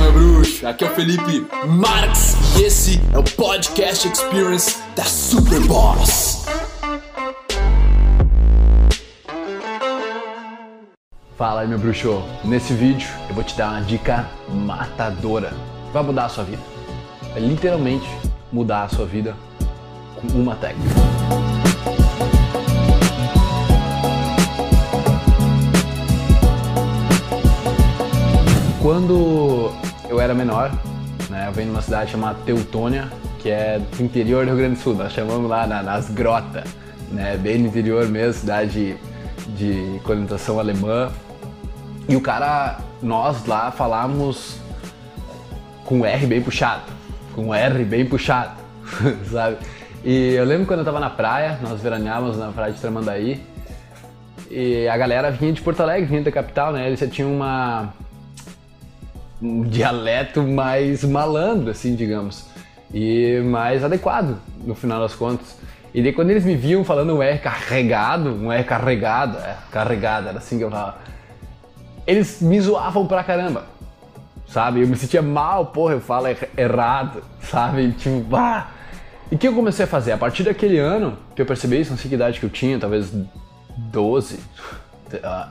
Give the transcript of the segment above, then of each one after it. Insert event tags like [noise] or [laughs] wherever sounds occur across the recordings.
Meu bruxo, aqui é o Felipe Marx e esse é o Podcast Experience da Superboss. Fala aí meu bruxo, nesse vídeo eu vou te dar uma dica matadora. Vai mudar a sua vida. É literalmente mudar a sua vida com uma técnica. Quando eu era menor, né, eu venho numa cidade chamada Teutônia, que é do interior do Rio Grande do Sul. Nós chamamos lá na, nas grotas, né, bem no interior mesmo, cidade de, de conotação alemã. E o cara, nós lá falamos com R bem puxado, com R bem puxado, [laughs] sabe? E eu lembro quando eu tava na praia, nós veraneávamos na praia de Tramandaí, e a galera vinha de Porto Alegre, vinha da capital, né? Eles já tinham uma um dialeto mais malandro, assim, digamos, e mais adequado, no final das contas. E daí quando eles me viam falando um R carregado, um R carregado, é, carregado, era assim que eu falava, eles me zoavam pra caramba, sabe? Eu me sentia mal, porra, eu falo er errado, sabe? Tipo, bah! E o que eu comecei a fazer? A partir daquele ano que eu percebi isso, não sei que idade que eu tinha, talvez 12,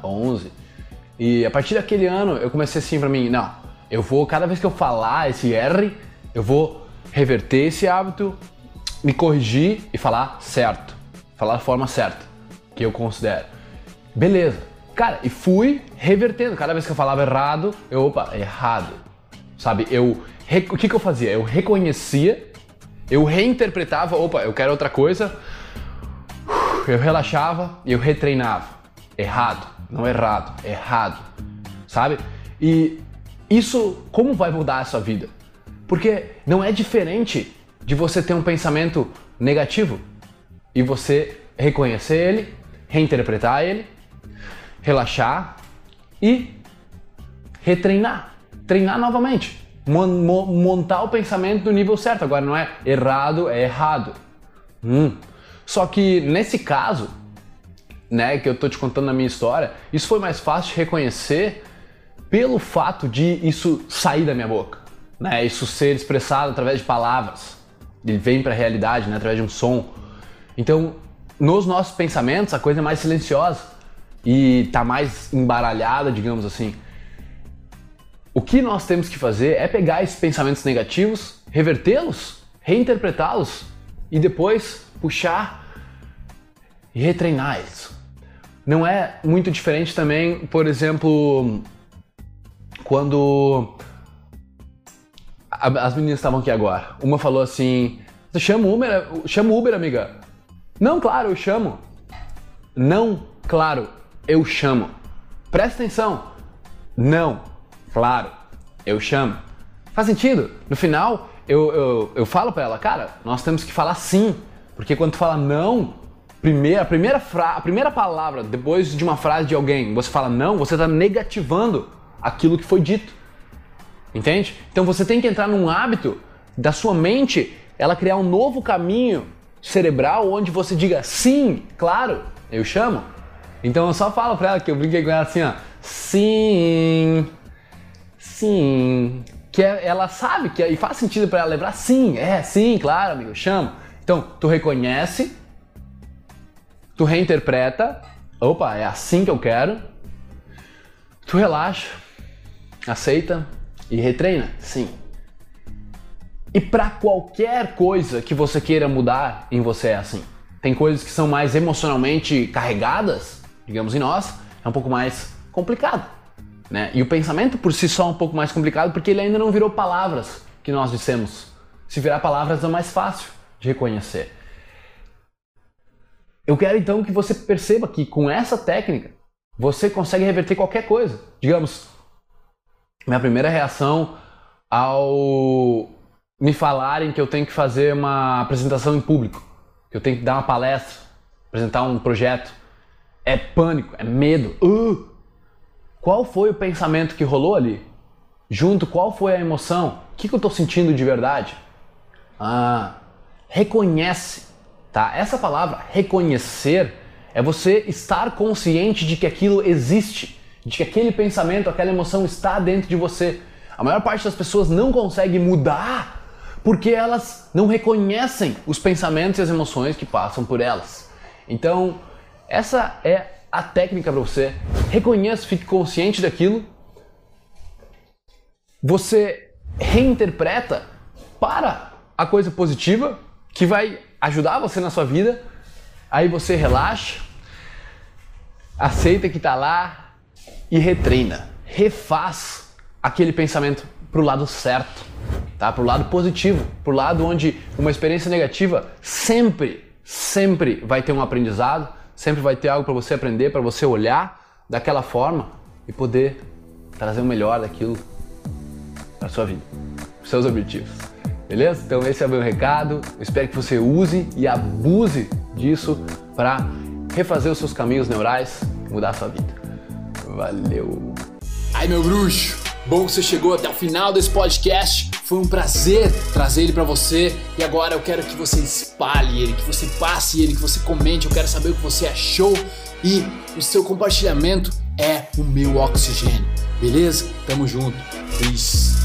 11, [laughs] e a partir daquele ano eu comecei assim pra mim, não, eu vou, cada vez que eu falar esse R, eu vou reverter esse hábito, me corrigir e falar certo. Falar da forma certa, que eu considero. Beleza. Cara, e fui revertendo. Cada vez que eu falava errado, eu, opa, errado. Sabe, eu. O que, que eu fazia? Eu reconhecia, eu reinterpretava, opa, eu quero outra coisa. Eu relaxava e eu retreinava. Errado, não errado, errado. Sabe? E isso, como vai mudar a sua vida? Porque não é diferente de você ter um pensamento negativo e você reconhecer ele, reinterpretar ele, relaxar e retreinar, treinar novamente, montar o pensamento no nível certo. Agora não é errado, é errado. Hum. Só que nesse caso, né, que eu tô te contando na minha história, isso foi mais fácil de reconhecer pelo fato de isso sair da minha boca, né? Isso ser expressado através de palavras, ele vem para a realidade, né? Através de um som. Então, nos nossos pensamentos a coisa é mais silenciosa e tá mais embaralhada, digamos assim. O que nós temos que fazer é pegar esses pensamentos negativos, revertê-los, reinterpretá-los e depois puxar e retreinar eles. Não é muito diferente também, por exemplo, quando as meninas estavam aqui agora. Uma falou assim: Você chama Uber? Chama Uber, amiga. Não, claro, eu chamo. Não, claro, eu chamo. Presta atenção. Não, claro, eu chamo. Faz sentido? No final, eu, eu, eu falo para ela, cara, nós temos que falar sim. Porque quando tu fala não, primeira, a, primeira fra, a primeira palavra depois de uma frase de alguém, você fala não, você está negativando aquilo que foi dito. Entende? Então você tem que entrar num hábito da sua mente, ela criar um novo caminho cerebral onde você diga sim, claro, eu chamo. Então eu só falo pra ela que eu brinquei com ela assim, ó, sim, sim, que é, ela sabe que é, e faz sentido para ela lembrar, sim, é, sim, claro, amigo, eu chamo. Então tu reconhece, tu reinterpreta, opa, é assim que eu quero, tu relaxa Aceita e retreina? Sim. E para qualquer coisa que você queira mudar em você é assim. Tem coisas que são mais emocionalmente carregadas, digamos em nós, é um pouco mais complicado. Né? E o pensamento por si só é um pouco mais complicado porque ele ainda não virou palavras que nós dissemos. Se virar palavras é mais fácil de reconhecer. Eu quero então que você perceba que com essa técnica você consegue reverter qualquer coisa. Digamos, minha primeira reação ao me falarem que eu tenho que fazer uma apresentação em público, que eu tenho que dar uma palestra, apresentar um projeto, é pânico, é medo. Uh! Qual foi o pensamento que rolou ali? Junto, qual foi a emoção? O que, que eu estou sentindo de verdade? Ah, reconhece, tá? Essa palavra reconhecer é você estar consciente de que aquilo existe de que aquele pensamento, aquela emoção está dentro de você. A maior parte das pessoas não consegue mudar porque elas não reconhecem os pensamentos e as emoções que passam por elas. Então, essa é a técnica para você. Reconheça, fique consciente daquilo. Você reinterpreta para a coisa positiva que vai ajudar você na sua vida. Aí você relaxa, aceita que está lá e retreina, refaz aquele pensamento para o lado certo, tá? Para o lado positivo, para o lado onde uma experiência negativa sempre, sempre vai ter um aprendizado, sempre vai ter algo para você aprender, para você olhar daquela forma e poder trazer o melhor daquilo para sua vida, para seus objetivos. Beleza? Então esse é o meu recado. Eu espero que você use e abuse disso para refazer os seus caminhos neurais, mudar a sua vida. Valeu. Ai meu bruxo, bom que você chegou até o final desse podcast. Foi um prazer trazer ele para você e agora eu quero que você espalhe ele, que você passe ele, que você comente. Eu quero saber o que você achou e o seu compartilhamento é o meu oxigênio. Beleza? Tamo junto. Peace.